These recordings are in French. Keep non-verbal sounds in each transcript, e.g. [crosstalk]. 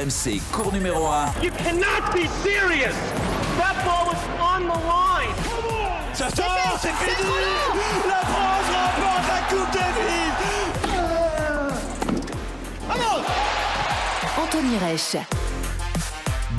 RMC, cours numéro 1. You cannot be serious. That ball was on the line. Ça sort, c'est fini. La France remporte la Coupe Davis. Anthony Reich.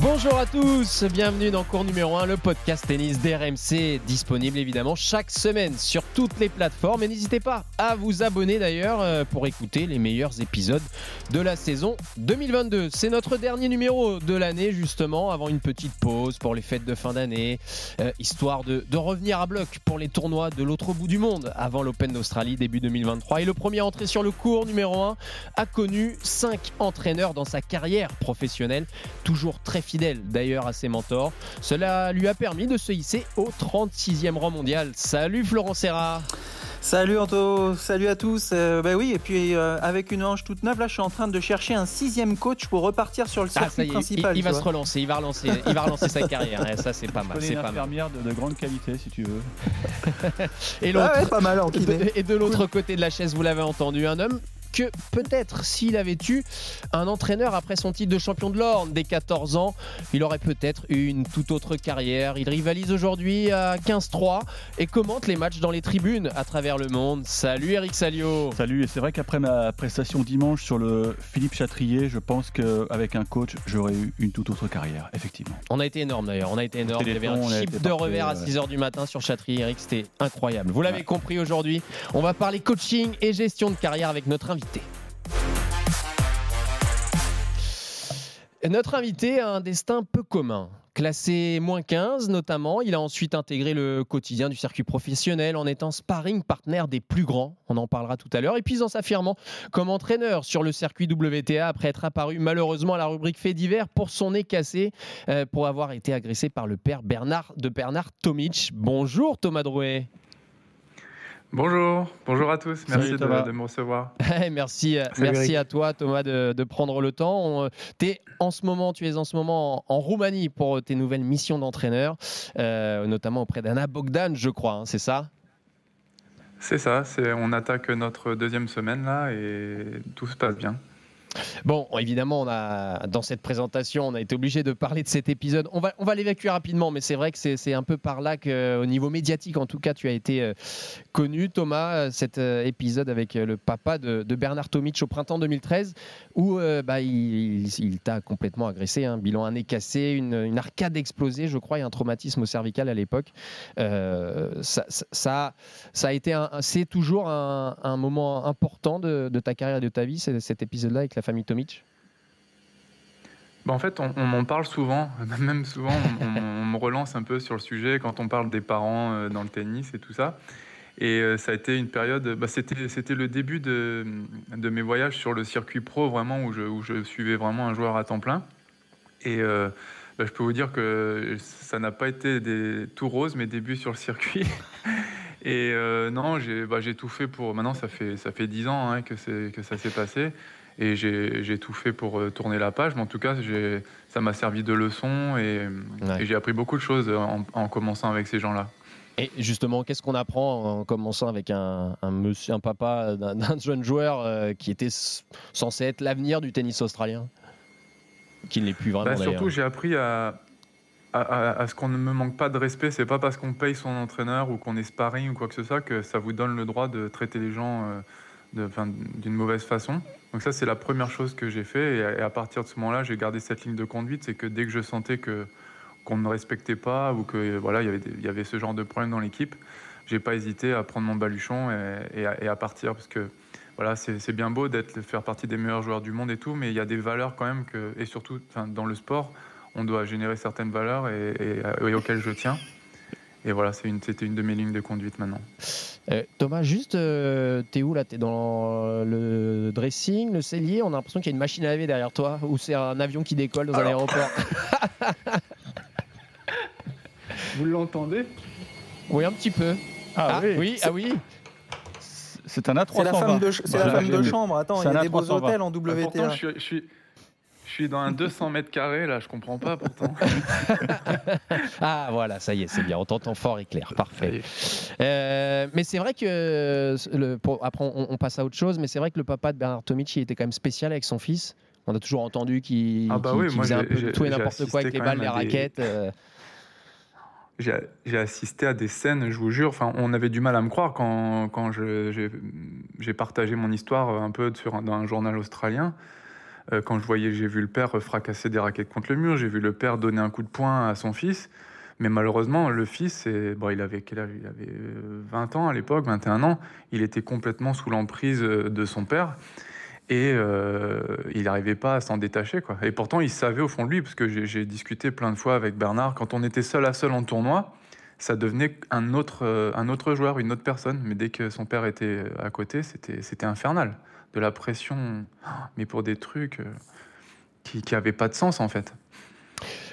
Bonjour à tous, bienvenue dans cours numéro 1, le podcast tennis d'RMC, disponible évidemment chaque semaine sur toutes les plateformes. Et n'hésitez pas à vous abonner d'ailleurs euh, pour écouter les meilleurs épisodes de la saison 2022. C'est notre dernier numéro de l'année justement, avant une petite pause pour les fêtes de fin d'année, euh, histoire de, revenir à bloc pour les tournois de l'autre bout du monde avant l'Open d'Australie début 2023. Et le premier entré sur le cours numéro 1 a connu 5 entraîneurs dans sa carrière professionnelle, toujours très fidèle d'ailleurs à ses mentors. Cela lui a permis de se hisser au 36e rang mondial. Salut Florent Serra Salut Anto, salut à tous. Euh, bah oui, et puis euh, avec une hanche toute neuve, là, je suis en train de chercher un sixième coach pour repartir sur le Ah, circuit ça y est, il, principal. il va se relancer, il va relancer, il va relancer sa carrière. Et ça, c'est pas mal. C'est une pas mal. infirmière de, de grande qualité, si tu veux. [laughs] Et Ah l'autre, ouais, pas mal en. [laughs] Et de l'autre côté de la chaise, vous l'avez entendu, un homme que peut-être s'il avait eu un entraîneur après son titre de champion de l'Orne dès 14 ans, il aurait peut-être eu une toute autre carrière. Il rivalise aujourd'hui à 15-3 et commente les matchs dans les tribunes à travers le monde. Salut Eric Salio Salut, et c'est vrai qu'après ma prestation dimanche sur le Philippe Chatrier, je pense qu'avec un coach, j'aurais eu une toute autre carrière, effectivement. On a été énorme d'ailleurs, on a été énorme. Il y avait un chip de parfait, revers à ouais. 6h du matin sur Chatry, Eric, c'était incroyable. Vous l'avez Ouais. compris aujourd'hui, on va parler coaching et gestion de carrière avec notre invité. Notre invité a un destin peu commun. Classé moins 15 notamment, il a ensuite intégré le quotidien du circuit professionnel en étant sparring partenaire des plus grands, on en parlera tout à l'heure, et puis en s'affirmant comme entraîneur sur le circuit WTA après être apparu malheureusement à la rubrique fait divers pour son nez cassé, euh, pour avoir été agressé par le père Bernard de Bernard Tomic. Bonjour Thomas Drouet. Bonjour, bonjour à tous, merci Salut, de, Thomas. de me recevoir. [laughs] merci, euh, Salut, merci à toi Thomas de, de prendre le temps. On, euh, t'es en ce moment, tu es en ce moment en, en Roumanie pour tes nouvelles missions d'entraîneur, euh, notamment auprès d'Anna Bogdan, je crois, hein, c'est ça? C'est ça, on attaque notre deuxième semaine là et tout se passe bien. Bon, évidemment, on a, dans cette présentation, on a été obligé de parler de cet épisode. On va, on va l'évacuer rapidement, mais c'est vrai que c'est un peu par là qu'au niveau médiatique, en tout cas, tu as été euh, connu, Thomas, euh, cet euh, épisode avec le papa de, Bernard Tomic au printemps 2013, où bah, il, t'a complètement agressé. Un bilan un nez cassé, une, arcade explosée, je crois, et un traumatisme au cervical à l'époque. Ça, ça- a été, c'est toujours un, moment important de, de ta carrière et de ta vie, cet épisode-là avec la famille Tomic? Bah, en fait, on, m'en parle souvent, [laughs] même souvent, on, me relance un peu sur le sujet quand on parle des parents euh, dans le tennis et tout ça. Et euh, ça a été une période, bah, c'était, le début de, mes voyages sur le circuit pro, vraiment, où je, suivais vraiment un joueur à temps plein. Et euh, bah, je peux vous dire que ça n'a pas été des, tout rose, mes débuts sur le circuit. [laughs] Et non, j'ai, tout fait pour. Maintenant, ça fait, ça fait 10 ans hein, que ça s'est passé. Et j'ai, tout fait pour euh, tourner la page. Mais en tout cas, ça m'a servi de leçon et, Ouais. et j'ai appris beaucoup de choses en, en commençant avec ces gens-là. Et justement, qu'est-ce qu'on apprend en commençant avec un, un monsieur, un papa d'un jeune joueur euh, qui était censé être l'avenir du tennis australien? Qui ne l'est plus vraiment Bah, surtout, j'ai appris à, à, à- à ce qu'on ne me manque pas de respect. C'est pas parce qu'on paye son entraîneur ou qu'on est sparring ou quoi que ce soit que ça vous donne le droit de traiter les gens euh, d'une mauvaise façon. Donc ça, c'est la première chose que j'ai fait. Et à, partir de ce moment-là, j'ai gardé cette ligne de conduite. C'est que dès que je sentais que qu'on ne respectait pas ou que voilà, il y avait il y avait ce genre de problème dans l'équipe, j'ai pas hésité à prendre mon baluchon et, à, partir parce que voilà, c'est bien beau d'être faire partie des meilleurs joueurs du monde et tout, mais il y a des valeurs quand même et surtout, dans le sport, on doit générer certaines valeurs et auxquelles je tiens. Et voilà, une- c'était une de mes lignes de conduite maintenant. Euh, Thomas, juste, euh, t'es où là? T'es dans le dressing, le cellier? On a l'impression qu'il y a une machine à laver derrière toi ou c'est un avion qui décolle dans un aéroport? [laughs] Vous l'entendez? Oui, un petit peu. Ah, oui, ah oui. C'est un A320. C'est la femme de, ch- c'est la Voilà. femme de chambre. Attends, il y a des beaux A320. hôtels en Pourtant, WTA. je suis, je suis- je suis dans un 200 mètres carrés là, je comprends pas pourtant. [laughs] Ah voilà, ça y est, c'est bien. On t'entend fort et clair. Parfait. Euh, mais c'est vrai que euh, le, pour- après on, on passe à autre chose, mais c'est vrai que le papa de Bernard Tomic il était quand même spécial avec son fils. On a toujours entendu qu'il Ah bah oui, faisait un peu tout et n'importe quoi avec les balles, les des- raquettes. euh. J'ai assisté à des scènes, je vous jure, enfin, on avait du mal à me croire quand, j'ai partagé mon histoire un peu sur dans un journal australien. Euh, quand je voyais, j'ai vu le père fracasser des raquettes contre le mur, j'ai vu le père donner un coup de poing à son fils. Mais malheureusement, le fils, bon, il avait Il avait euh, 20 ans à l'époque, 21 ans. Il était complètement sous l'emprise euh, de son père. Et euh, il n'arrivait pas à s'en détacher. Et pourtant, il savait au fond de lui, parce que j'ai discuté plein de fois avec Bernard, quand on était seul à seul en tournoi, ça devenait un autre, euh, un autre joueur, une autre personne. Mais dès que son père était à côté, c'était infernal. De la pression, mais pour des trucs euh, qui n'avaient pas de sens, en fait.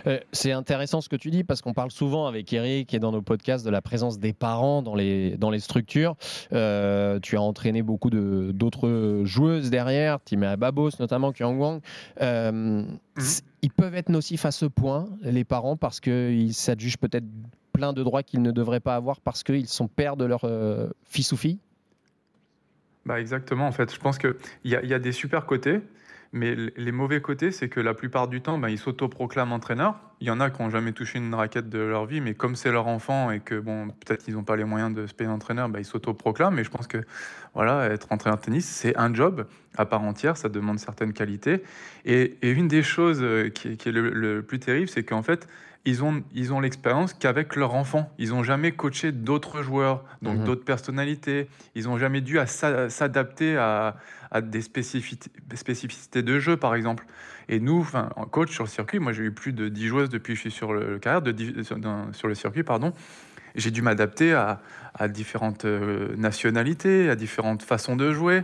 Euh, C'est intéressant ce que tu dis parce qu'on parle souvent avec Eric et dans nos podcasts de la présence des parents dans les, dans les structures. Euh, tu as entraîné beaucoup d'autres joueuses derrière, Timea Babos notamment, Kyung Wang. Euh, c- Ils peuvent être nocifs à ce point, les parents, parce qu'ils s'adjugent peut-être plein de droits qu'ils ne devraient pas avoir parce qu'ils sont pères de leur fils ou fille? Bah exactement, en fait. Je pense qu'il y a, y a des super côtés, mais les mauvais côtés, c'est que la plupart du temps, bah, ils s'autoproclament entraîneurs. Il y en a qui n'ont jamais touché une raquette de leur vie, mais comme c'est leur enfant et que bon, peut-être qu'ils n'ont pas les moyens de se payer un entraîneur, bah, ils s'autoproclament. Mais je pense que voilà, être entraîneur de tennis, c'est un job à part entière, ça demande certaines qualités. Et, une des choses euh, qui, est- le plus terrible, c'est qu'en fait, ils ont, ils ont l'expérience qu'avec leur enfant. Ils n'ont jamais coaché d'autres joueurs, donc Mhm. d'autres personnalités. Ils n'ont jamais dû s'adapter à, à des spécificités, spécificités de jeu, par exemple. Et nous, enfin, en coach sur le circuit, moi j'ai eu plus de 10 joueuses depuis que je suis sur le, carrière, de, dix- sur, dans- sur le circuit, pardon. J'ai dû m'adapter à, à différentes euh, nationalités, à différentes façons de jouer.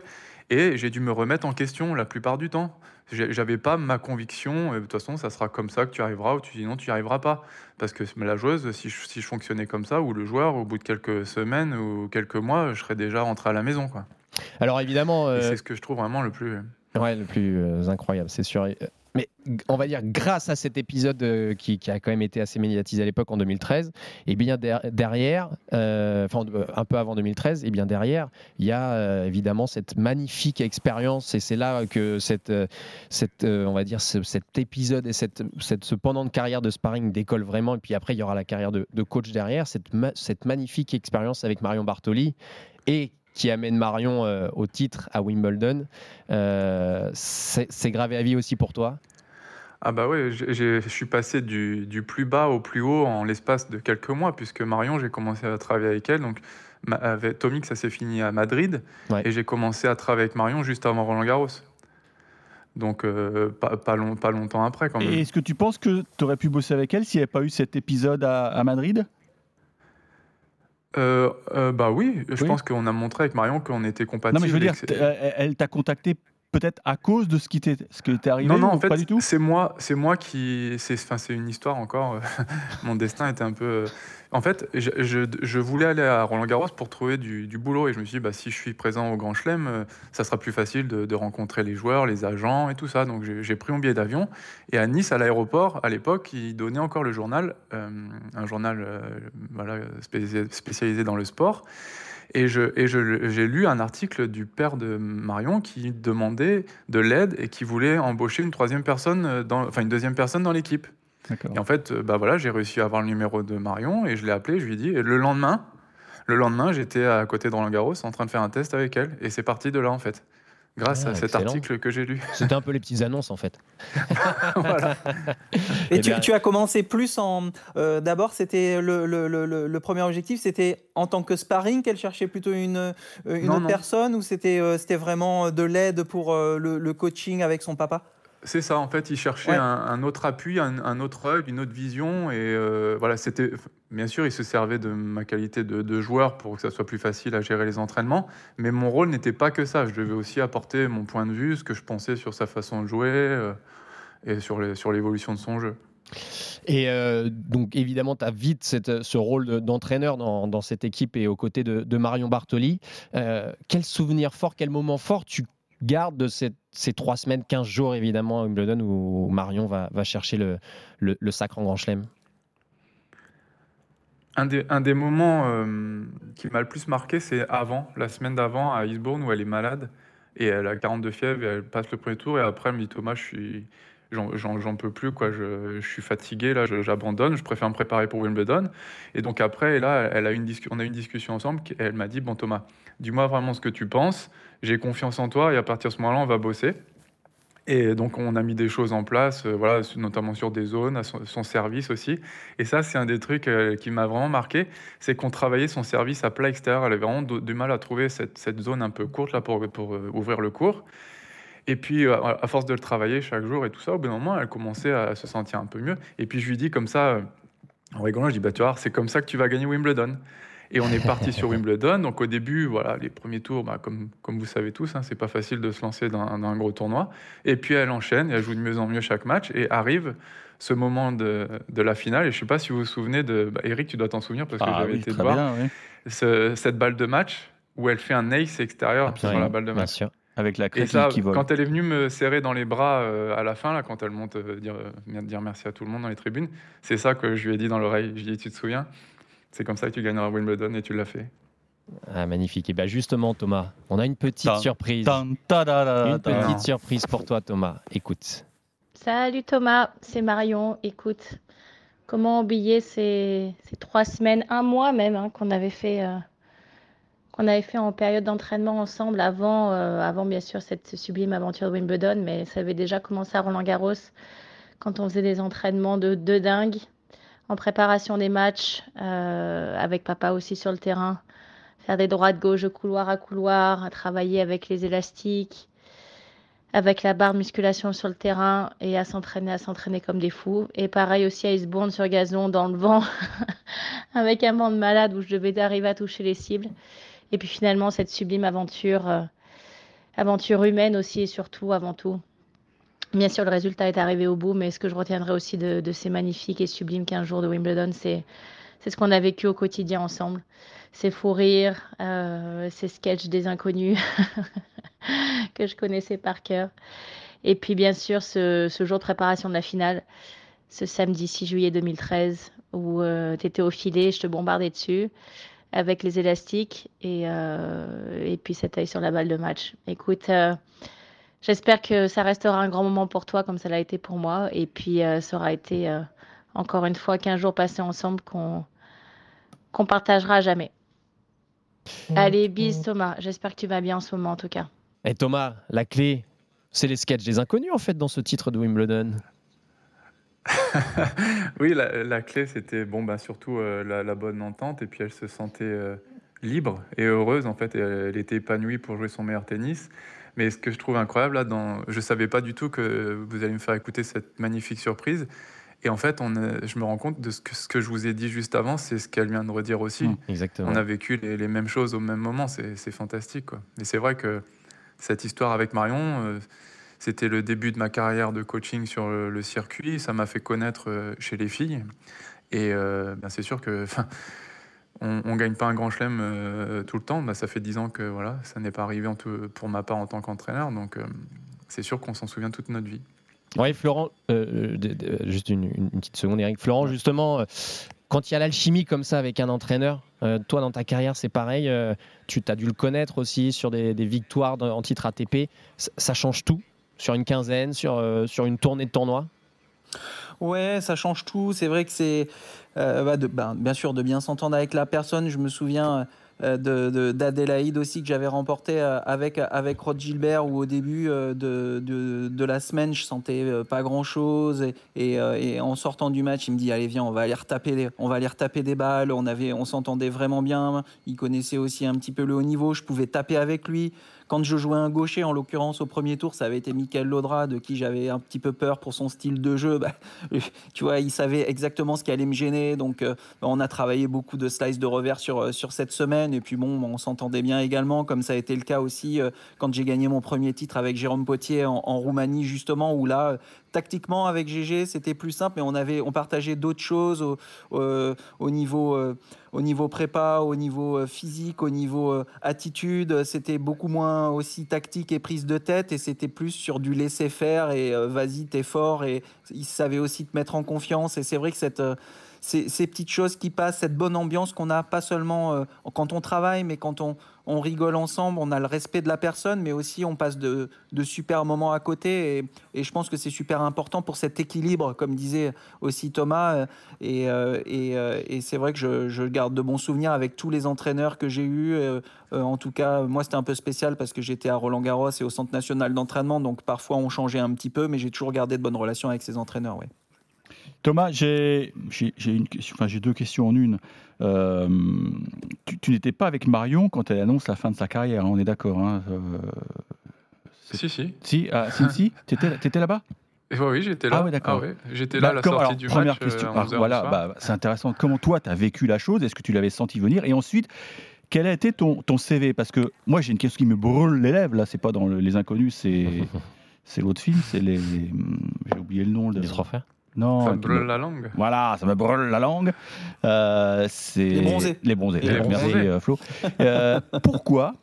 Et j'ai dû me remettre en question la plupart du temps. J'avais pas ma conviction, euh, de toute façon, ça sera comme ça que tu arriveras, ou tu dis non, tu n'y arriveras pas. Parce que la joueuse, si je, si je fonctionnais comme ça, ou le joueur, au bout de quelques semaines ou quelques mois, je serais déjà rentré à la maison. Quoi. Alors évidemment, euh, c'est ce que je trouve vraiment le plus. Ouais, le plus euh, incroyable, c'est sûr. Mais on va dire, grâce à cet épisode euh, qui, a quand même été assez médiatisé à l'époque en 2013, et bien der- derrière, euh, euh, un peu avant 2013, et bien derrière, il y a évidemment cette magnifique expérience, et c'est là que cette, cette on va dire, ce- cet épisode et cette, cette, ce pendant de carrière de sparring décolle vraiment, et puis après il y aura la carrière de, coach derrière, cette, cette magnifique expérience avec Marion Bartoli, et qui amène Marion euh, au titre à Wimbledon. Euh, c'est gravé à vie aussi pour toi? Ah bah j'ai- je suis passé du, du plus bas au plus haut en l'espace de quelques mois, puisque Marion, j'ai commencé à travailler avec elle. Donc, ma- avec Tomik, ça s'est fini à Madrid. Ouais. Et j'ai commencé à travailler avec Marion juste avant Roland Garros. Donc, euh, pas, pas, long- pas longtemps après, quand même. Et est-ce que tu penses que tu aurais pu bosser avec elle s'il n'y avait pas eu cet épisode à, à Madrid? Euh, euh, bah oui, je Oui. pense qu'on a montré avec Marion qu'on était compatibles. Non, mais je veux dire, elle t'a contacté peut-être à cause de ce qui t'est ce qui t'est arrivé Non, non, en fait, pas du tout? c'est moi, c'est moi qui, c'est, enfin, c'est une histoire encore. [laughs] Mon destin était un peu. En fait, je, voulais aller à Roland Garros pour trouver du, boulot et je me suis dit, bah, si je suis présent au Grand Chelem, euh, ça sera plus facile de, rencontrer les joueurs, les agents et tout ça. Donc j'ai, pris mon billet d'avion et à Nice, à l'aéroport, à l'époque, ils donnaient encore le journal, euh, un journal, euh, spécialisé, dans le sport. Et j'ai lu un article du père de Marion qui demandait de l'aide et qui voulait embaucher une troisième personne, enfin une deuxième personne dans l'équipe. Et en fait, euh, bah voilà, j'ai réussi à avoir le numéro de Marion et je l'ai appelé, je lui ai dit. Et le lendemain, le lendemain, j'étais à côté de Roland Garros en train de faire un test avec elle. Et c'est parti de là en fait, grâce Ah, à cet article que j'ai lu. [laughs] C'était un peu les petites annonces en fait. [laughs] voilà. Et Eh tu, bien- tu as commencé plus en. euh, D'abord, c'était le, le- le- le- le premier objectif, c'était en tant que sparring qu'elle cherchait plutôt une, euh, une Non, autre non. personne ou c'était euh, c'était vraiment de l'aide pour euh, le, le coaching avec son papa? C'est ça, en fait, il cherchait Ouais. un, un autre appui, un, un autre œil, une autre vision. Et euh, voilà, c'était. Bien sûr, il se servait de ma qualité de, de joueur pour que ça soit plus facile à gérer les entraînements. Mais mon rôle n'était pas que ça. Je devais aussi apporter mon point de vue, ce que je pensais sur sa façon de jouer euh, et sur l'évolution de son jeu. Et euh, donc évidemment, tu as vite cette- ce rôle de- d'entraîneur dans, dans cette équipe et aux côtés de, de Marion Bartoli. Euh, quel souvenir fort, quel moment fort tu gardes de ces trois semaines, 15 jours évidemment à Wimbledon où Marion va, chercher le, sacre en Grand Chelem Un des, moments euh, qui m'a le plus marqué, c'est avant, la semaine d'avant, à Eastbourne, où elle est malade. Et elle a 42 fièvres et elle passe le premier tour. Et après, elle me dit Thomas, je suis. J'en peux plus, quoi. Je, suis fatigué, là, j'abandonne, je préfère me préparer pour Wimbledon. Et donc après, là, elle a on a eu une discussion ensemble. Elle m'a dit Bon, Thomas, dis-moi vraiment ce que tu penses. J'ai confiance en toi et à partir de ce moment-là, on va bosser. Et donc, on a mis des choses en place, euh, voilà, notamment sur des zones, son, service aussi. Et ça, c'est un des trucs euh, qui m'a vraiment marqué, c'est qu'on travaillait son service à plat extérieur. Elle avait vraiment du mal à trouver cette, zone un peu courte là pour, euh, ouvrir le cours. Et puis, à force de le travailler chaque jour et tout ça, au bout d'un moment, elle commençait à se sentir un peu mieux. Et puis, je lui dis comme ça, en rigolant, je dis, bah, tu vois, c'est comme ça que tu vas gagner Wimbledon. Et on est parti sur Wimbledon. Donc au début, voilà, les premiers tours, bah, comme, comme vous savez tous, hein, c'est pas facile de se lancer dans, un gros tournoi. Et puis elle enchaîne, et elle joue de mieux en mieux chaque match. Et arrive ce moment de, de la finale. Et je sais pas si vous vous souvenez de. Bah, Eric, tu dois t'en souvenir parce que ah j'avais été te voir. cette balle de match où elle fait un ace extérieur sur la balle de match. Avec la et ça, qui vole. Quand elle est venue me serrer dans les bras euh, à la fin, là, quand elle monte euh, dire, euh, dire merci à tout le monde dans les tribunes, c'est ça que je lui ai dit dans l'oreille. Je lui ai dit, tu te souviens? C'est comme ça que tu gagneras Wimbledon et tu l'as fait. Ah, magnifique. Et bien justement, Thomas, on a une petite surprise. une petite surprise pour toi, Thomas. Écoute. Salut Thomas, c'est Marion. Écoute, comment oublier ces, ces trois semaines, un mois même, hein, qu'on avait fait euh, qu'on avait fait en période d'entraînement ensemble avant, euh, avant bien sûr cette sublime aventure de Wimbledon, mais ça avait déjà commencé à Roland Garros quand on faisait des entraînements de, de dingue en préparation des matchs, euh, avec papa aussi sur le terrain, faire des droites gauche couloir à couloir, travailler avec les élastiques, avec la barre musculation sur le terrain et à s'entraîner, à s'entraîner comme des fous. Et pareil aussi à Icebourne sur gazon, dans le vent, [laughs] avec un vent de malade où je devais arriver à toucher les cibles. Et puis finalement, cette sublime aventure, euh, aventure humaine aussi et surtout, avant tout, Bien sûr, le résultat est arrivé au bout, mais ce que je retiendrai aussi de, ces magnifiques et sublimes 15 jours de Wimbledon, c'est ce qu'on a vécu au quotidien ensemble. Ces fous rires, euh, ces sketchs des inconnus [laughs] que je connaissais par cœur. Et puis, bien sûr, ce, jour de préparation de la finale, ce samedi 6 juillet 2013, où euh, tu étais au filet, je te bombardais dessus avec les élastiques et, euh, et puis cet œil sur la balle de match. Écoute, J'espère que ça restera un grand moment pour toi comme ça l'a été pour moi. Et puis, euh, ça aura été euh, encore une fois 15 jours passés ensemble qu'on qu'on partagera jamais. Mmh. Allez, bis Thomas. J'espère que tu vas bien en ce moment en tout cas. Et Thomas, la clé, c'est les sketchs des inconnus en fait dans ce titre de Wimbledon. [laughs] oui, la, clé, c'était bon, bah, surtout euh, la, bonne entente. Et puis elle se sentait libre et heureuse en fait. elle était épanouie pour jouer son meilleur tennis. Mais ce que je trouve incroyable là, dans... je savais pas du tout que vous allez me faire écouter cette magnifique surprise. Et en fait, on je me rends compte de ce que, ce que je vous ai dit juste avant, c'est ce qu'elle vient de redire aussi. Mmh, exactement. On a vécu les, mêmes choses au même moment, c'est fantastique. Quoi. Et c'est vrai que cette histoire avec Marion, euh, c'était le début de ma carrière de coaching sur le, circuit. Ça m'a fait connaître euh, chez les filles. Et euh, c'est sûr que on, ne gagne pas un grand chelem euh, tout le temps. Bah, ça fait dix ans que voilà, ça n'est pas arrivé en tout, pour ma part en tant qu'entraîneur. Donc, euh, c'est sûr qu'on s'en souvient toute notre vie. Oui, Florent, euh, juste une, petite seconde, Eric. Florent, justement, quand il y a l'alchimie comme ça avec un entraîneur, toi dans ta carrière, c'est pareil. tu as dû le connaître aussi sur des, victoires en titre ATP. Ça, change tout sur une quinzaine, sur, sur une tournée de tournoi? Ouais, ça change tout. C'est vrai que c'est euh, bah, ben, bien sûr de bien s'entendre avec la personne. Je me souviens euh, d'Adélaïde aussi que j'avais remporté euh, avec, avec Rod Gilbert où au début de, de, la semaine je sentais pas grand chose et, et, en sortant du match il me dit allez viens on va aller retaper on va aller retaper des balles. On on s'entendait vraiment bien. Il connaissait aussi un petit peu le haut niveau. Je pouvais taper avec lui quand je jouais un gaucher, en l'occurrence au premier tour, ça avait été Michael Laudra, de qui j'avais un petit peu peur pour son style de jeu. Bah, [laughs] tu vois, il savait exactement ce qui allait me gêner. Donc, euh, bah, on a travaillé beaucoup de slices de revers sur, euh, sur cette semaine. Et puis, bon, on s'entendait bien également, comme ça a été le cas aussi euh, quand j'ai gagné mon premier titre avec Jérôme Potier en, Roumanie, justement, où là, tactiquement avec GG c'était plus simple mais on avait on partageait d'autres choses au, au niveau au niveau prépa au niveau physique au niveau attitude c'était beaucoup moins aussi tactique et prise de tête et c'était plus sur du laisser faire et vas-y t'es fort et il savait aussi te mettre en confiance. Et c'est vrai que cette ces, ces, petites choses qui passent, cette bonne ambiance qu'on a, pas seulement quand on travaille, mais quand on, on rigole ensemble, on a le respect de la personne, mais aussi on passe de, super moments à côté. Et, je pense que c'est super important pour cet équilibre, comme disait aussi Thomas. euh, Et, euh, euh, et c'est vrai que je, garde de bons souvenirs avec tous les entraîneurs que j'ai eus. En tout cas, moi, c'était un peu spécial parce que j'étais à Roland-Garros et au Centre national d'entraînement. Donc parfois, on changeait un petit peu, mais j'ai toujours gardé de bonnes relations avec ces entraîneurs. Thomas, j'ai enfin, deux questions en une. Euh, tu tu n'étais pas avec Marion quand elle annonce la fin de sa carrière, hein, on est d'accord. hein, euh, Si, si. si, à Cincy, tu étais, là-bas? Et ouais, oui, j'étais là. Ah ouais, d'accord. ouais, J'étais là à la Bah, sortie alors, du première match. euh, question. à Alors, 11 heures voilà, bah, c'est intéressant. Comment toi, tu as vécu la chose? Est-ce que tu l'avais senti venir? Et ensuite, quel a été ton, ton CV Parce que moi, j'ai une question qui me brûle les lèvres. Là, c'est pas dans le- Les Inconnus, c'est [laughs] l'autre film. C'est les. les- J'ai oublié le nom. le- Les trois frères. Non. Ça me brûle me- la langue. Voilà, ça me brûle la langue. Euh, c'est Les bronzés. Les bronzés. Les Merci euh, Flo. Euh, pourquoi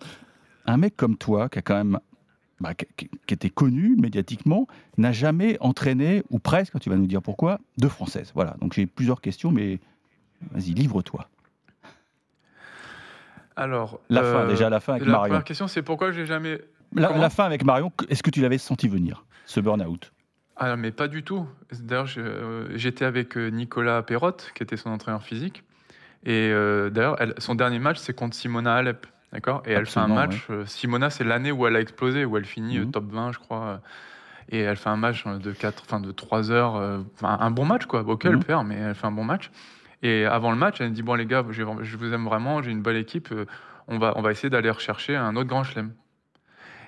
un mec comme toi, qui a quand même bah, qui, était connu médiatiquement, n'a jamais entraîné, ou presque, tu vas nous dire pourquoi, de française? Voilà, donc j'ai plusieurs questions, mais vas-y, livre-toi. Alors. La euh, fin, déjà, la fin avec La Marion. première question, c'est pourquoi j'ai jamais. La, comment la fin avec Marion, est-ce que tu l'avais senti venir, ce burn-out? Ah, mais pas du tout. D'ailleurs, euh, j'étais avec euh, Nicolas Perrotte, qui était son entraîneur physique. Et euh, d'ailleurs, elle- son dernier match, c'est contre Simona Alep. D'accord? Et elle fait un match. Simona, c'est l'année où elle a explosé, où elle finit Mhm. top 20, je crois. Et elle fait un match de 4, enfin de 3 heures. enfin, un bon match, quoi. Ok, elle Mhm. perd, mais elle fait un bon match. Et avant le match, elle dit Bon, les gars, je, vous aime vraiment, j'ai une belle équipe. On va, on va essayer d'aller rechercher un autre grand chelem.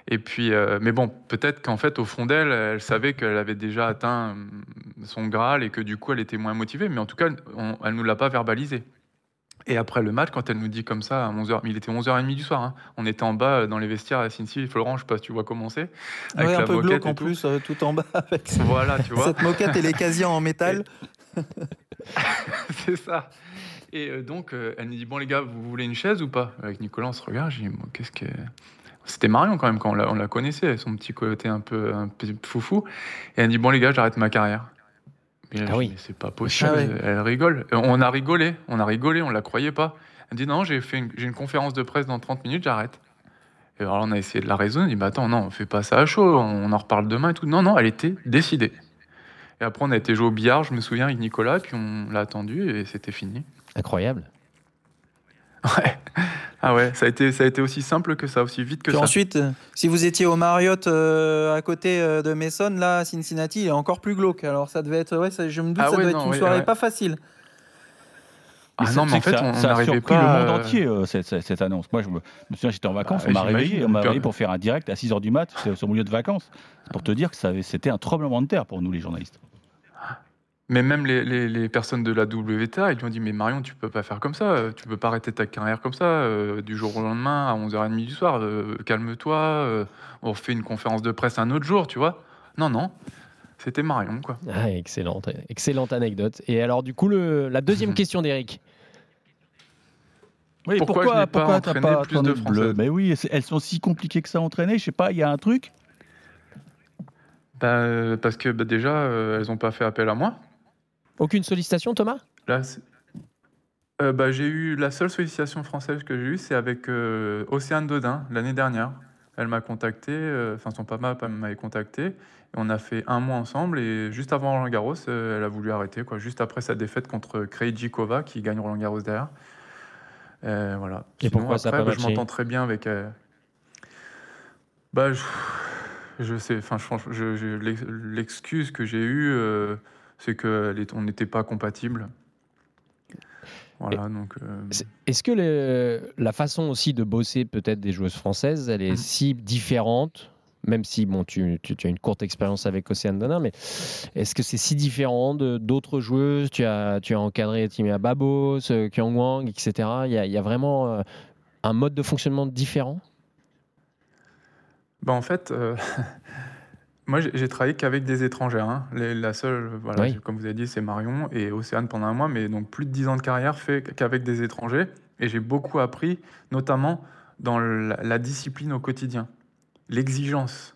Et puis, euh, mais bon, peut-être qu'en fait, au fond d'elle, elle savait qu'elle avait déjà atteint hum, son Graal et que du coup, elle était moins motivée. Mais en tout cas, on- elle ne nous l'a pas verbalisé. Et après le match, quand elle nous dit comme ça, à 11h, il était 11h30 du soir, hein, on était en bas euh, dans les vestiaires à Cincy, Florent, je sais pas si tu vois comment c'est. avec Ouais, un la peu glauque en plus, euh, tout en bas [laughs] avec [laughs] Voilà, tu vois. cette moquette et les casiers en métal. [laughs] c'est ça. Et euh, donc, euh, elle nous dit Bon, les gars, vous voulez une chaise ou pas? Avec Nicolas, on se regarde. Dit Bon, Qu'est-ce que. C'était Marion quand même, quand on la, on la connaissait, son petit côté un peu, un peu foufou. Et elle dit Bon, les gars, j'arrête ma carrière. Mais là, Ah oui. c'est pas possible. Ah ouais. Elle rigole. On a rigolé, on a rigolé, on la croyait pas. Elle dit Non, j'ai fait une, j'ai une conférence de presse dans 30 minutes, j'arrête. Et alors, on a essayé de la raisonner. On dit Bah attends, non, on fait pas ça à chaud, on en reparle demain et tout. Non, non, elle était décidée. Et après, on a été jouer au billard, je me souviens, avec Nicolas, puis on l'a attendu et c'était fini. Incroyable. Ouais. Ah ouais, ça a été, ça a été aussi simple que ça, aussi vite que Puis ça. ensuite, euh, si vous étiez au Marriott euh, à côté euh, de Mason, là, à Cincinnati, il est encore plus glauque. Alors ça devait être, ouais, ça- je me doute, Ah ça ouais, doit être non, une ouais, soirée ouais. pas facile. Ah non, mais en fait, ça, on ça a n'arrivait surpris pas. le monde entier, euh, cette, cette- cette annonce. Moi, je me, me souviens, j'étais en vacances, Bah, on m'a réveillé, on m'a réveillé pour faire un direct à 6h du mat, sur mon lieu de vacances, pour te dire que c'était un tremblement de terre pour nous, les journalistes. Mais même les, les- les personnes de la WTA, ils lui ont dit Mais Marion, tu peux pas faire comme ça, euh, tu peux pas arrêter ta carrière comme ça, euh, du jour au lendemain, à 11h30 du soir, euh, calme-toi, euh, on refait une conférence de presse un autre jour, tu vois. Non, non, c'était Marion, quoi. Ah, excellente, excellente anecdote. Et alors, du coup, le, la deuxième [laughs] question d'Eric. Oui, Pourquoi pourquoi t'as pas plus de bleu Mais oui, elles sont si compliquées que ça à entraîner, je sais pas, il y a un truc? Bah, parce que bah, déjà, euh, elles n'ont pas fait appel à moi. Aucune sollicitation, Thomas? Là, Euh, bah, j'ai eu la seule sollicitation française que j'ai eue, c'est avec euh, Océane Dodin l'année dernière. Elle m'a contacté, euh, enfin son papa m'avait contacté, et on a fait un mois ensemble. Et juste avant Roland Garros, elle a voulu arrêter, quoi. Juste après sa défaite contre Krejcikova, qui gagne Roland Garros derrière. Voilà. Et pourquoi ça a après, pas bah, je m'entends très bien avec. elle. Bah, je, je sais, enfin, l'excuse que j'ai eue, c'est qu'on n'était pas compatibles. Voilà, donc. euh, Est-ce que le- la façon aussi de bosser peut-être des joueuses françaises, elle est Mhm. si différente même si bon, tu, tu- tu as une courte expérience avec Océane Donin, mais est-ce que c'est si différent d'autres joueuses? Tu as, tu as encadré Timea Babos, euh, Kyung Wang, etc. Il y a, il y a vraiment euh, un mode de fonctionnement différent? Bah, en fait, euh, [laughs] moi j'ai travaillé qu'avec des étrangères. hein. Les- la seule, voilà, Oui. comme vous avez dit, c'est Marion et Océane pendant un mois, mais donc plus de 10 ans de carrière fait qu'avec des étrangers. Et j'ai beaucoup appris, notamment dans la, la discipline au quotidien, l'exigence.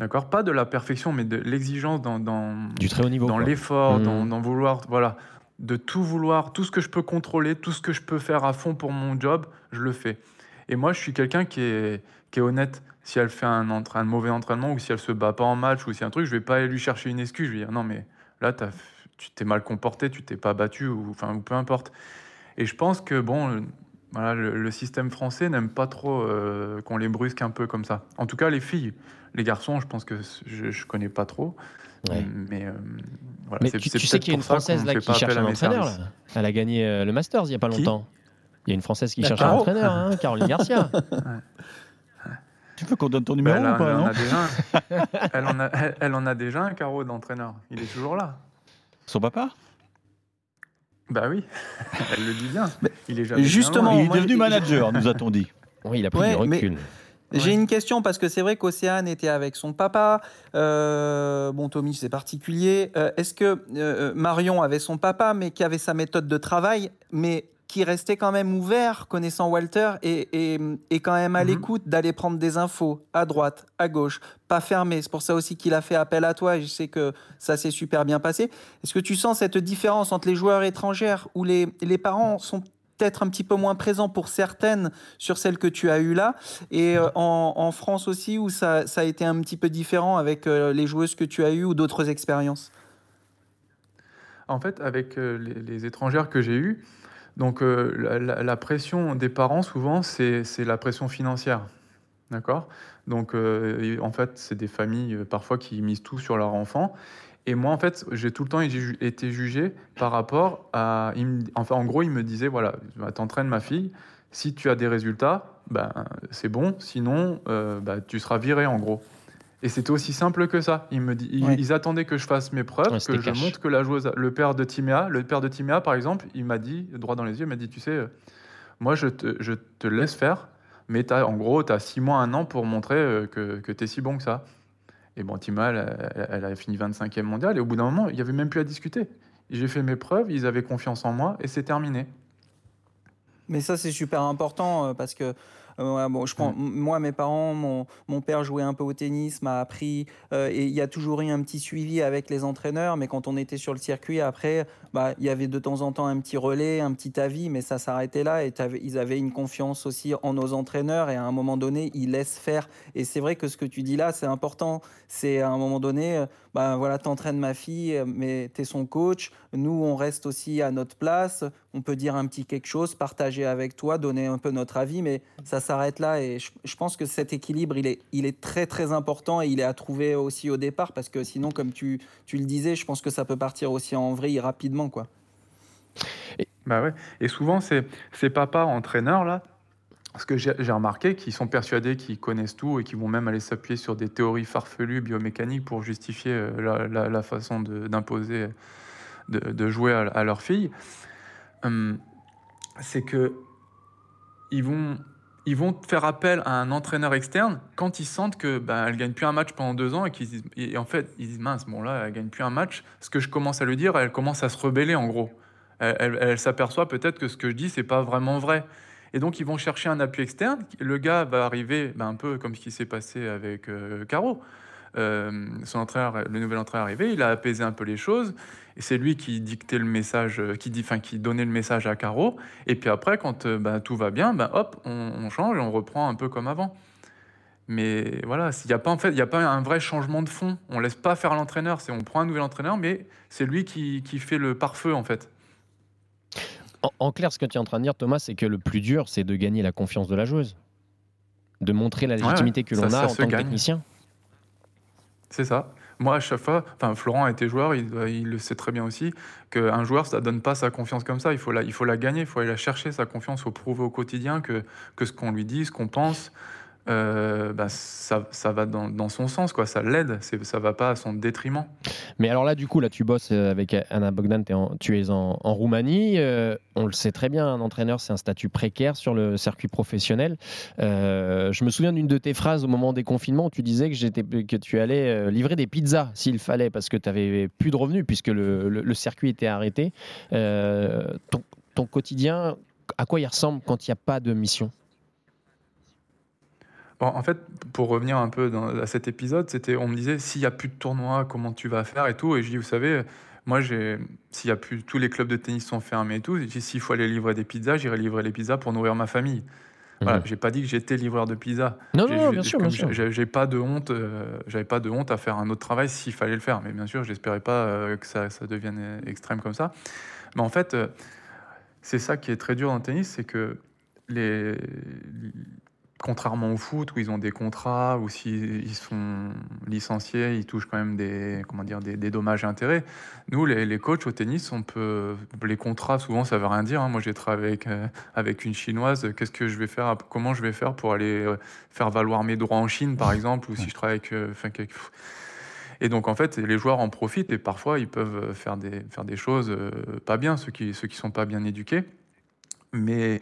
D'accord? Pas de la perfection, mais de l'exigence dans, dans, Du très haut niveau. dans l'effort, Mhm. dans, dans vouloir, voilà, de tout vouloir, tout ce que je peux contrôler, tout ce que je peux faire à fond pour mon job, je le fais. Et moi, je suis quelqu'un qui est, qui est honnête. Si elle fait un, mauvais entraînement ou si elle se bat pas en match ou si un truc, je vais pas aller lui chercher une excuse. Je vais dire non, mais là, t'as- tu t'es mal comporté, tu t'es pas battu ou, enfin, ou peu importe. Et je pense que bon, le, voilà, le, le système français n'aime pas trop euh, qu'on les brusque un peu comme ça. En tout cas, les filles. Les garçons, je pense que je, je connais pas trop. Ouais. Mais, euh, voilà, Mais c'est- tu, sais qu'il y a une Française là qui cherche un entraîneur. là. Elle a gagné euh, le Masters il y a pas Qui? longtemps. Il y a une Française qui cherche un entraîneur, hein, Caroline Garcia. [laughs] Tu veux qu'on donne ton Bah, numéro elle, ou pas elle en non a déjà un. [laughs] elle, en a, elle, elle en a déjà un carreau d'entraîneur. Il est toujours là. Son papa? Bah oui, [laughs] elle le dit bien. Il est jamais justement. Il est devenu manager, [laughs] nous a-t-on dit. Oui, il a pris Ouais, du mais-. J'ai Ouais. une question parce que c'est vrai qu'Océane était avec son papa. Euh, bon, Tommy, c'est particulier. Euh, Est-ce que euh, Marion avait son papa, mais qui avait sa méthode de travail, mais qui restait quand même ouvert, connaissant Walter, et, et, et quand même à Mhm. l'écoute d'aller prendre des infos à droite, à gauche, pas fermé. C'est pour ça aussi qu'il a fait appel à toi et je sais que ça s'est super bien passé. Est-ce que tu sens cette différence entre les joueurs étrangères où les, les parents sont peut-être un petit peu moins présents pour certaines sur celles que tu as eues là et euh, en, en France aussi, où ça, ça a été un petit peu différent avec euh, les joueuses que tu as eues ou d'autres expériences? En fait, avec euh, les, les étrangères que j'ai eues, donc euh, la, pression des parents, souvent, c'est la pression financière. D'accord? Donc, euh, en fait, c'est des familles euh, parfois qui misent tout sur leur enfant. Et moi, en fait, j'ai tout le temps été ju- été jugé par rapport à. enfin, en gros, il me disait voilà, bah, t'entraînes ma fille, si tu as des résultats, ben, c'est bon, sinon, bah, tu seras viré, en gros. Et c'était aussi simple que ça. Ils, me dit, ils, Ouais. ils attendaient que je fasse mes preuves, Ouais, que je cash. montre que la joueuse, le père de Timéa, le père de Timéa, par exemple, il m'a dit, droit dans les yeux, il m'a dit, tu sais, euh, moi, je te, je te laisse faire, mais as, en gros, tu as six mois, un an pour montrer euh, que, que tu es si bon que ça. Et bon, Timéa, elle, elle- a fini 25e mondial, et au bout d'un moment, il n'y avait même plus à discuter. J'ai fait mes preuves, ils avaient confiance en moi, et c'est terminé. Mais ça, c'est super important euh, parce que euh, bon, je prends, moi, mes parents, mon, mon père jouait un peu au tennis, m'a appris, euh, et il y a toujours eu un petit suivi avec les entraîneurs, mais quand on était sur le circuit, après, bah, il y avait de temps en temps un petit relais, un petit avis, mais ça s'arrêtait là, et ils avaient une confiance aussi en nos entraîneurs, et à un moment donné, ils laissent faire. Et c'est vrai que ce que tu dis là, c'est important. C'est à un moment donné, euh, bah, voilà, t'entraînes ma fille, mais t'es son coach. Nous, on reste aussi à notre place. On peut dire un petit quelque chose, partager avec toi, donner un peu notre avis, mais ça s'arrête là. Et je, je pense que cet équilibre, il est, il est très, très important et il est à trouver aussi au départ parce que sinon, comme tu, tu le disais, je pense que ça peut partir aussi en vrille rapidement, quoi. Bah ouais. Et souvent, c'est ces papas entraîneurs là, ce que j'ai remarqué, qui sont persuadés qu'ils connaissent tout et qui vont même aller s'appuyer sur des théories farfelues biomécaniques pour justifier euh, la, la- la façon de- d'imposer, de, de jouer à, à leur fille. Hum, c'est que ils vont, ils vont faire appel à un entraîneur externe quand ils sentent que ben, elle gagne plus un match pendant deux ans et qu'ils disent- et en fait ils disent mince bon là elle gagne plus un match. Ce que je commence à lui dire, elle commence à se rebeller en gros elle, elle- s'aperçoit peut-être que ce que je dis, c'est pas vraiment vrai. Et donc, ils vont chercher un appui externe. Le gars va arriver ben, un peu comme ce qui s'est passé avec euh, Caro. Euh, son entraîneur, le nouvel entraîneur est arrivé, il a apaisé un peu les choses. Et c'est lui qui dictait le message, euh, qui, dit, enfin, qui donnait le message à Caro. Et puis après, quand euh, ben, tout va bien, ben, hop, on, on change et on reprend un peu comme avant. Mais voilà, il n'y a pas en fait, il y a pas un vrai changement de fond. On laisse pas faire l'entraîneur. C'est on prend un nouvel entraîneur, mais c'est lui qui, qui fait le pare-feu en fait. En, en clair, ce que tu es en train de dire, Thomas, c'est que le plus dur, c'est de gagner la confiance de la joueuse. De montrer la Ouais, légitimité que l'on a en tant que technicien. C'est ça. Moi, à chaque fois, enfin, Florent a été joueur, il, le sait très bien aussi, qu'un joueur, ça donne pas sa confiance comme ça. Il faut la, il faut la gagner, il faut aller la chercher, sa confiance, il faut prouver au quotidien que, que ce qu'on lui dit, ce qu'on pense, euh, bah, ça, ça va dans, dans son sens, quoi. ça l'aide, ça va pas à son détriment. Mais alors là, du coup, là, tu bosses euh, avec Anna Bogdan, tu es en, Roumanie. euh, on le sait très bien, un entraîneur, c'est un statut précaire sur le circuit professionnel. Je me souviens d'une de tes phrases au moment des confinements où tu disais que, que tu allais livrer des pizzas s'il fallait, parce que tu n'avais plus de revenus puisque le, le- circuit était arrêté. Ton, ton quotidien, à quoi il ressemble quand il n'y a pas de mission? Bon, en fait, pour revenir un peu dans- à cet épisode, c'était, on me disait, s'il y a plus de tournois, comment tu vas faire et tout. Et je dis, vous savez, moi, j'ai, s'il y a plus, tous les clubs de tennis sont fermés et tout, j'ai dit, s'il faut aller livrer des pizzas, j'irai livrer les pizzas pour nourrir ma famille. Voilà, Mhm. j'ai pas dit que j'étais livreur de pizza. Non, non, bien sûr, bien sûr. j'ai- J'ai pas de honte, euh, j'avais pas de honte à faire un autre travail s'il fallait le faire. Mais bien sûr, j'espérais pas euh, que ça, ça devienne extrême comme ça. Mais en fait, euh, c'est ça qui est très dur dans le tennis, c'est que les, contrairement au foot où ils ont des contrats ou s'ils sont licenciés, ils touchent quand même des comment dire des, des dommages et intérêts. Nous, les, les coachs au tennis, on peut les contrats souvent ça veut rien dire. hein. Moi, j'ai travaillé avec euh, avec une chinoise. Qu'est-ce que je vais faire Comment je vais faire pour aller euh, faire valoir mes droits en Chine, par exemple, ou si je travaille avec, euh, enfin, avec- et donc en fait, les joueurs en profitent et parfois ils peuvent faire des, faire des choses pas bien, ceux qui ceux qui sont pas bien éduqués. Mais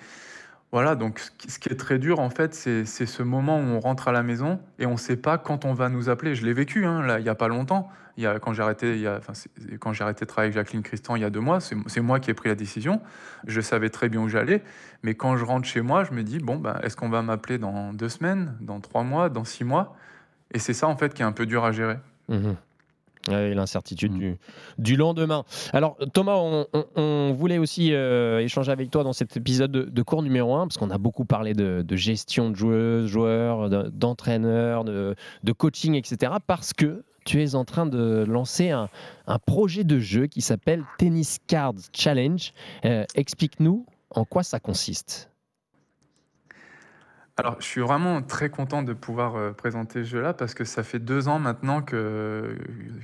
voilà, donc ce qui- est très dur en fait, c'est ce moment où on rentre à la maison et on ne sait pas quand on va nous appeler. Je l'ai vécu hein, là, il y a pas longtemps. Y a, quand j'ai arrêté, de travailler avec Jacqueline Christian il y a deux mois, c'est moi qui ai pris la décision. Je savais très bien où j'allais, mais quand je rentre chez moi, je me dis bon, ben, est-ce qu'on va m'appeler dans deux semaines, dans trois mois, dans six mois? Et c'est ça en fait qui est un peu dur à gérer. Mhm. Ouais, L'incertitude Mhm. du, du lendemain. Alors Thomas, on, on- on voulait aussi euh, échanger avec toi dans cet épisode de, de cours numéro 1, parce qu'on a beaucoup parlé de, de gestion de joueuses, joueurs, de- d'entraîneurs, de, de coaching, etc. Parce que tu es en train de lancer un, un projet de jeu qui s'appelle Tennis Cards Challenge. Euh, Explique-nous en quoi ça consiste. Alors, je suis vraiment très content de pouvoir euh, présenter ce jeu-là parce que ça fait deux ans maintenant que,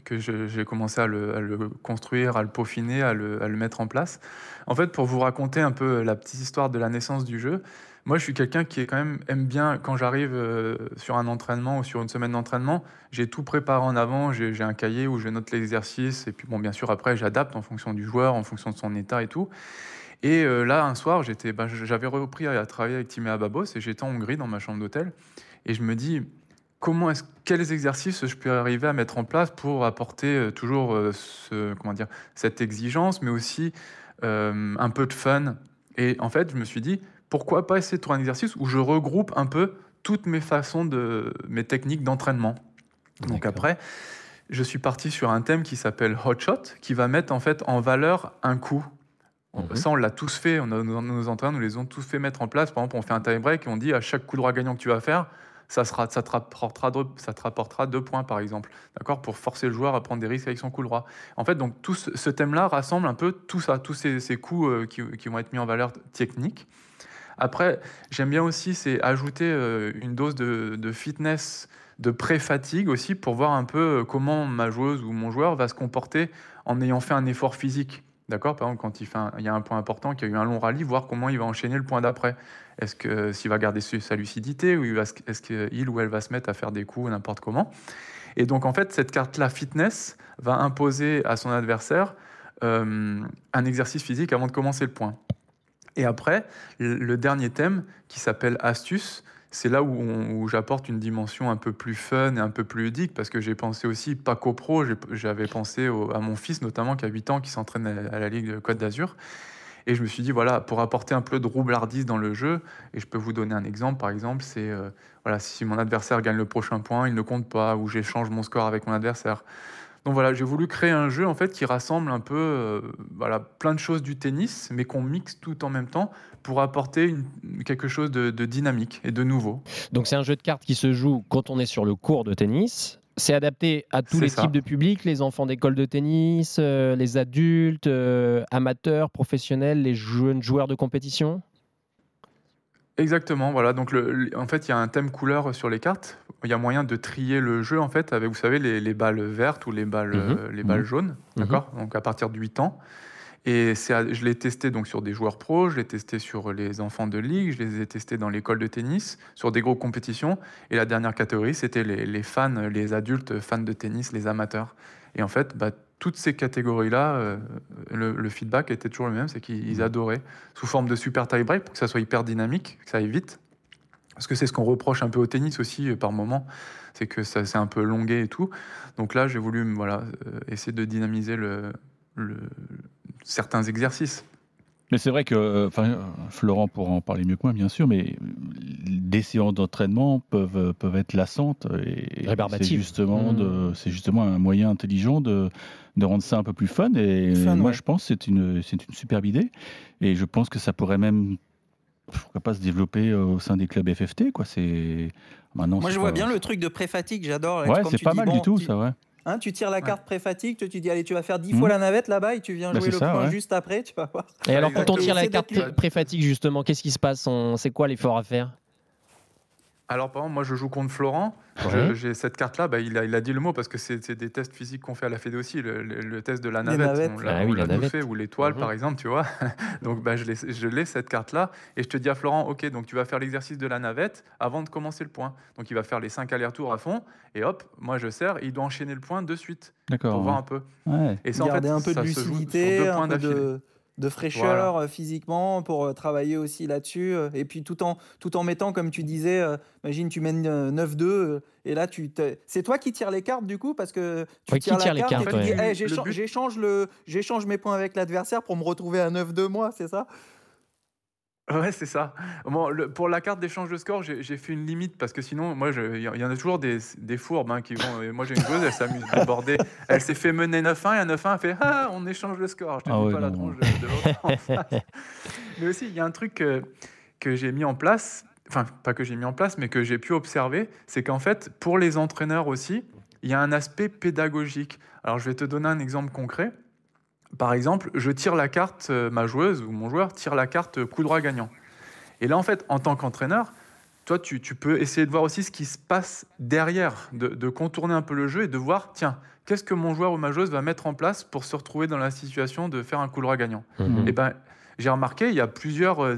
que j'ai commencé à le, construire, à le peaufiner, à le, mettre en place. En fait, pour vous raconter un peu la petite histoire de la naissance du jeu, moi, je suis quelqu'un qui est quand même aime bien quand j'arrive euh, sur un entraînement ou sur une semaine d'entraînement, j'ai tout préparé en avant, j'ai un cahier où je note l'exercice et puis bon, bien sûr après j'adapte en fonction du joueur, en fonction de son état et tout. Et euh, là, un soir, j'étais, ben, j'avais repris à travailler avec Timé Babos et j'étais en Hongrie dans ma chambre d'hôtel. Et je me dis, comment est-ce, quels exercices je peux arriver à mettre en place pour apporter euh, toujours euh, ce, comment dire, cette exigence, mais aussi euh, un peu de fun? Et en fait, je me suis dit, pourquoi pas essayer de trouver un exercice où je regroupe un peu toutes mes façons de, mes techniques d'entraînement. Donc après, je suis parti sur un thème qui s'appelle Hot Shot, qui va mettre en fait en valeur un coup. Mhm. Ça, on l'a tous fait. On a, nos, nos entraîneurs nous les ont tous fait mettre en place. Par exemple, on fait un tie break et on dit à chaque coup droit gagnant que tu vas faire, ça, sera, ça, te rapportera deux, ça te rapportera deux points, par exemple. D'accord? Pour forcer le joueur à prendre des risques avec son coup droit. En fait, donc, tout ce, ce thème-là rassemble un peu tout ça, tous ces, ces coups euh, qui, qui vont être mis en valeur technique. Après, j'aime bien aussi, c'est ajouter euh, une dose de, de fitness, de pré-fatigue aussi, pour voir un peu euh, comment ma joueuse ou mon joueur va se comporter en ayant fait un effort physique. D'accord Par exemple, quand il, y a un point important, qu'il y a eu un long rallye, voir comment il va enchaîner le point d'après. Est-ce que s'il va garder sa lucidité ou est-ce qu'il ou elle va se mettre à faire des coups n'importe comment Et donc, en fait, cette carte-là, fitness, va imposer à son adversaire euh, un exercice physique avant de commencer le point. Et après, le dernier thème qui s'appelle astuce, c'est là où, j'apporte une dimension un peu plus fun et un peu plus ludique parce que j'ai pensé aussi pas qu'au pro, j'avais pensé à mon fils notamment qui a 8 ans qui s'entraîne à, à la Ligue de Côte d'Azur. Et je me suis dit, voilà, pour apporter un peu de roublardise dans le jeu, et je peux vous donner un exemple, par exemple, c'est, euh, voilà, si mon adversaire gagne le prochain point, il ne compte pas, ou j'échange mon score avec mon adversaire. Donc voilà, j'ai voulu créer un jeu en fait qui rassemble un peu euh, voilà, plein de choses du tennis, mais qu'on mixe tout en même temps pour apporter une- quelque chose de, de dynamique et de nouveau. Donc c'est un jeu de cartes qui se joue quand on est sur le cours de tennis. C'est adapté à tous les ça. types de publics, les enfants d'école de tennis, euh, les adultes, euh, amateurs, professionnels, les jeunes joueurs de compétition. Exactement, voilà. Donc, le, le- en fait, il y a un thème couleur sur les cartes. Il y a moyen de trier le jeu, en fait, avec, vous savez, les, les balles vertes ou les balles, Mhm. euh, les balles Mhm. jaunes. D'accord? Donc, à partir de 8 ans. Et je l'ai testé donc sur des joueurs pros, je l'ai testé sur les enfants de ligue, je les ai testés dans l'école de tennis, sur des grosses compétitions. Et la dernière catégorie, c'était les, les fans, les adultes fans de tennis, les amateurs. Et en fait, bah, toutes ces catégories-là, euh, le, le feedback était toujours le même, c'est qu'ils adoraient, sous forme de super tie-break, pour que ça soit hyper dynamique, que ça aille vite. Parce que c'est ce qu'on reproche un peu au tennis aussi euh, par moment, c'est que ça c'est un peu longué et tout. Donc là, j'ai voulu voilà, euh, essayer de dynamiser le, le- certains exercices. Mais c'est vrai que, euh, enfin, euh, Florent pourra en parler mieux que moi, bien sûr, mais des séances d'entraînement peuvent, euh, peuvent être lassantes. Et c'est Rébarbatives. justement, Mmh. de- c'est justement un moyen intelligent de, de rendre ça un peu plus fun. Et Fun, moi, ouais. je pense que c'est une, c'est une superbe idée. Et je pense que ça pourrait même pourquoi pas se développer au sein des clubs FFT, quoi. C'est maintenant. Moi, je vois pas- bien le truc de pré-fatigue, j'adore. Ouais, c'est pas dis, mal bon, du tout, tu- ça, ouais. Hein, tu tires la carte pré-fatigue, tu, tu dis allez, tu vas faire 10 Mhm. fois la navette là-bas et tu viens Bah, jouer le ça, point ouais. juste après, tu vas voir. Et alors, quand on tire la carte pré-fatigue, justement, qu'est-ce qui se passe? On- C'est quoi l'effort à faire? Alors, par exemple, moi, je joue contre Florent. Ouais. J'ai cette carte-là. Bah, il, a, il a dit le mot parce que c'est des tests physiques qu'on fait à la Fédé aussi. Le, le- le test de la navette, navettes. on l'a Ah oui, on la navette. fait, ou l'étoile, Mhm. par exemple, tu vois. [laughs] donc, bah, je l'ai cette carte-là. Et je te dis à Florent, OK, donc tu vas faire l'exercice de la navette avant de commencer le point. Donc, il va faire les 5 allers-retours à fond. Et hop, moi, je sers. Et il doit enchaîner le point de suite pour D'accord. voir ouais. un peu. Ouais. Et ça, en fait, un peu de ça se joue sur lucidité, deux un points d'affilée. de, de fraîcheur euh, physiquement pour euh, travailler aussi là-dessus. euh, Et puis tout en, tout en mettant, comme tu disais, euh, imagine tu mènes euh, 9-2 euh, et là tu c'est toi qui tires les cartes du coup parce que tu Ouais, qui tires tire la les carte et dis. Hey, j'échange- but- le j'échange mes points avec l'adversaire pour me retrouver à 9-2 moi, c'est ça? Ouais, c'est ça. Bon, le- pour la carte d'échange de score, j'ai fait une limite parce que sinon, moi, il y, y en a toujours des, des fourbes hein, qui vont. et moi, j'ai une joueuse, elle s'amuse à border. Elle s'est fait mener 9-1 et à 9-1, elle fait Ah, on échange le score. Je te Ah dis ouais, pas la tronche de, de l'autre en face. [laughs] Mais aussi, il y a un truc que, que j'ai mis en place, enfin, pas que j'ai mis en place, mais que j'ai pu observer, c'est qu'en fait, pour les entraîneurs aussi, il y a un aspect pédagogique. Alors, je vais te donner un exemple concret. Par exemple, je tire la carte, euh, ma joueuse ou mon joueur tire la carte coup droit gagnant. Et là, en fait, en tant qu'entraîneur, toi, tu, tu peux essayer de voir aussi ce qui se passe derrière, de, de contourner un peu le jeu et de voir, tiens, qu'est-ce que mon joueur ou ma joueuse va mettre en place pour se retrouver dans la situation de faire un coup droit gagnant Mhm. Eh ben, j'ai remarqué, il y a plusieurs, euh,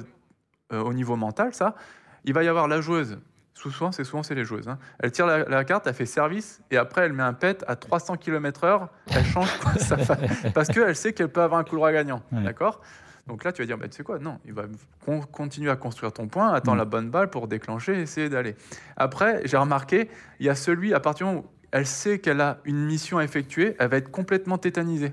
euh, au niveau mental, ça. Il va y avoir la joueuse. Souvent, c'est souvent c'est les joueuses. hein. Elle tire la, la carte, elle fait service, et après elle met un pet à 300 km/h. Elle change sa fa- [laughs] parce qu'elle sait qu'elle peut avoir un coup droit gagnant. Ouais. D'accord? Donc là, tu vas dire, bah, tu sais quoi? Non, il va con- continuer à construire ton point, attends Mm. la bonne balle pour déclencher, essayer d'aller. Après, j'ai remarqué, il y a celui à partir du moment où elle sait qu'elle a une mission à effectuer, elle va être complètement tétanisée.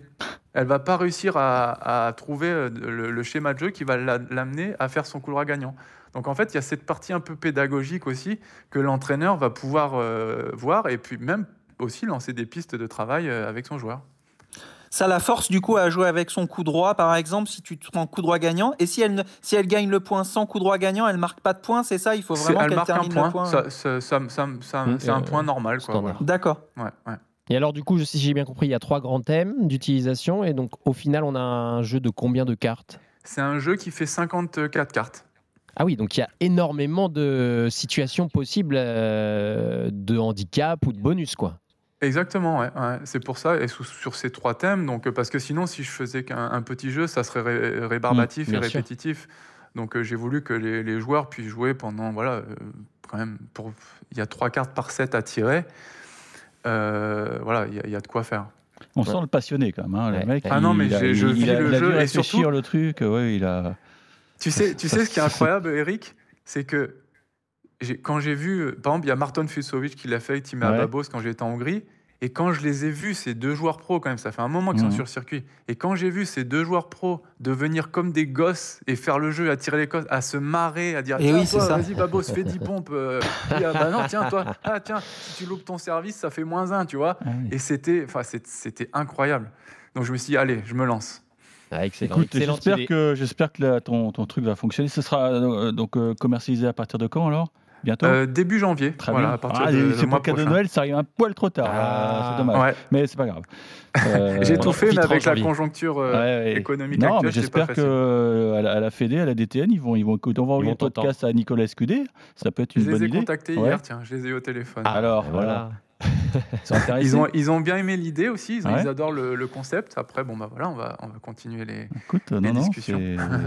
Elle va pas réussir à, à trouver euh, le, le schéma de jeu qui va la- l'amener à faire son coup droit gagnant. Donc en fait, il y a cette partie un peu pédagogique aussi que l'entraîneur va pouvoir euh, voir et puis même aussi lancer des pistes de travail euh, avec son joueur. Ça la force du coup à jouer avec son coup droit, par exemple, si tu te prends coup droit gagnant. Et si elle, ne- si elle gagne le point sans coup droit gagnant, elle marque pas de point, c'est ça? Il faut vraiment elle qu'elle marque un point, le point. ça- ça- ça- ça- ça- c'est un euh, point normal. D'accord. voilà. Ouais, ouais. Et alors, du coup, si j'ai bien compris, il y a trois grands thèmes d'utilisation. Et donc, au final, on a un jeu de combien de cartes? C'est un jeu qui fait 54 cartes. Ah oui, donc il y a énormément de situations possibles euh, de handicap ou de bonus, quoi. Exactement, ouais, ouais. c'est pour ça, et sous- sur ces trois thèmes, donc, parce que sinon, si je faisais qu'un un petit jeu, ça serait ré- rébarbatif Mmh, et sûr. répétitif. Donc euh, j'ai voulu que les, les joueurs puissent jouer pendant, voilà, euh, quand même, pour, il y a trois cartes par set à tirer. Euh, voilà, il y, a- il y a de quoi faire. On sent le passionné quand même. hein, le mec. Ah non, mais il je il vis le il a dû jeu et réfléchir surtout- le truc. Ouais, il a. Tu sais, tu sais ce qui est incroyable, Eric? C'est que quand j'ai vu, euh, par exemple, il y a Marton Fusovic qui l'a fait avec Ouais. Babos quand j'étais en Hongrie. Et quand je les ai vus, ces deux joueurs pros, quand même, ça fait un moment qu'ils Mhm. sont sur circuit. Et quand j'ai vu ces deux joueurs pros devenir comme des gosses et faire le jeu, à tirer les cosses, à se marrer, à dire Et Tiens, oui. Vas-y, Babos, fais 10 pompes. euh. Ah, bah non, tiens, toi, ah, tiens, si tu loupes ton service, ça fait moins 1, tu vois. Ah oui. Et c'était c'était incroyable. Donc je me suis dit, allez, je me lance. Ah, excellent. Écoute, j'espère que, j'espère que là, ton, ton truc va fonctionner. Ce sera euh, donc euh, commercialisé à partir de quand alors? Bientôt? Euh, début janvier, Très voilà, bien. à partir Ah, de, c'est pour mois le cadeau de. Noël, ça arrive un poil trop tard. Ah. euh, c'est dommage. Ouais. Mais c'est pas grave. [laughs] Euh, J'ai tout fait, mais avec la conjoncture euh, ouais, ouais. économique Non, mais actuelle, c'est pas j'espère que à la, à la Fédé, à la DTN, ils vont, ils vont écouter. On va envoyer le podcast à Nicolas Escudé. Ça peut être Je une les bonne ai idée. contactés Ouais. hier, tiens, je les ai eu au téléphone. Ah, Alors, voilà. [laughs] Ils ont, ils ont bien aimé l'idée aussi, ils, Ouais. ils adorent le, le concept. Après, bon, bah voilà, on va, on va continuer les. Écoute, les non, non, discussions.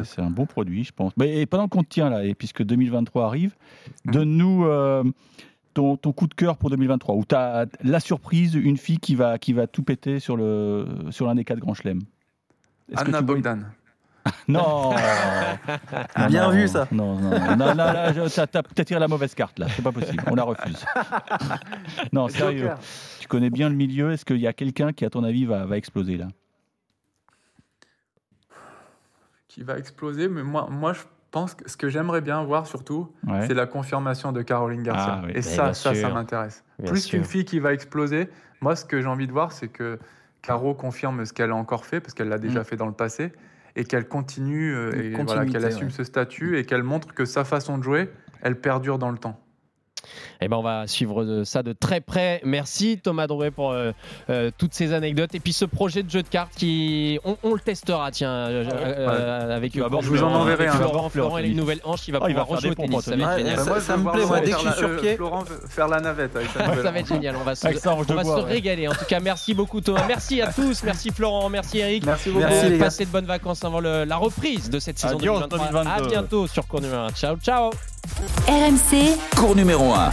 c'est [laughs] un bon produit, je pense. Mais et pendant qu'on te tient là, et puisque 2023 arrive, Mhm. donne-nous euh, ton, ton coup de cœur pour 2023, où tu as la surprise, une fille qui va, qui va tout péter sur le sur l'un des quatre grands chelems. Anna vois- Bogdan. [laughs] Non Bien Non, vu, ça. Non, non, non, non, là, je- t'as tiré la mauvaise carte, là. C'est pas possible. On la refuse. [laughs] non, sérieux. Tu connais bien le milieu. Est-ce qu'il y a quelqu'un qui, à ton avis, va, va exploser là? Qui va exploser, mais moi, moi je pense que ce que j'aimerais bien voir surtout, Ouais. c'est la confirmation de Caroline Garcia. Ah oui. Et ça, ça, ça m'intéresse. Plus qu'une fille qui va exploser, moi, ce que j'ai envie de voir, c'est que Caro confirme ce qu'elle a encore fait, parce qu'elle l'a déjà Mm. fait dans le passé, et qu'elle continue euh, et voilà, qu'elle assume ouais. ce statut et qu'elle montre que sa façon de jouer, elle perdure dans le temps. Eh ben, on va suivre de- ça de très près. Merci Thomas Drouet pour euh, euh, toutes ces anecdotes et puis ce projet de jeu de cartes qui, on, on le testera, tiens, euh, euh, avec Tu voir, je vous en Florent, enverrai un. Florent, Florent, a une nouvelle hanche, il va va pouvoir rejouer au tennis. Ça va être ça- ça me plaît, moi, Florent dès que je suis sur euh, pied. Florent faire la navette avec sa Ça nouvelle va être génial, on va se, ça, on va bois, se ouais. régaler. En tout cas, merci beaucoup Thomas, merci à tous, merci Florent, merci Eric. Merci beaucoup. Euh. Passez de bonnes vacances avant le- la reprise de cette saison Adios, 2023. À 2022. bientôt sur Cours numéro 1. Ciao, ciao. RMC Cours numéro 1.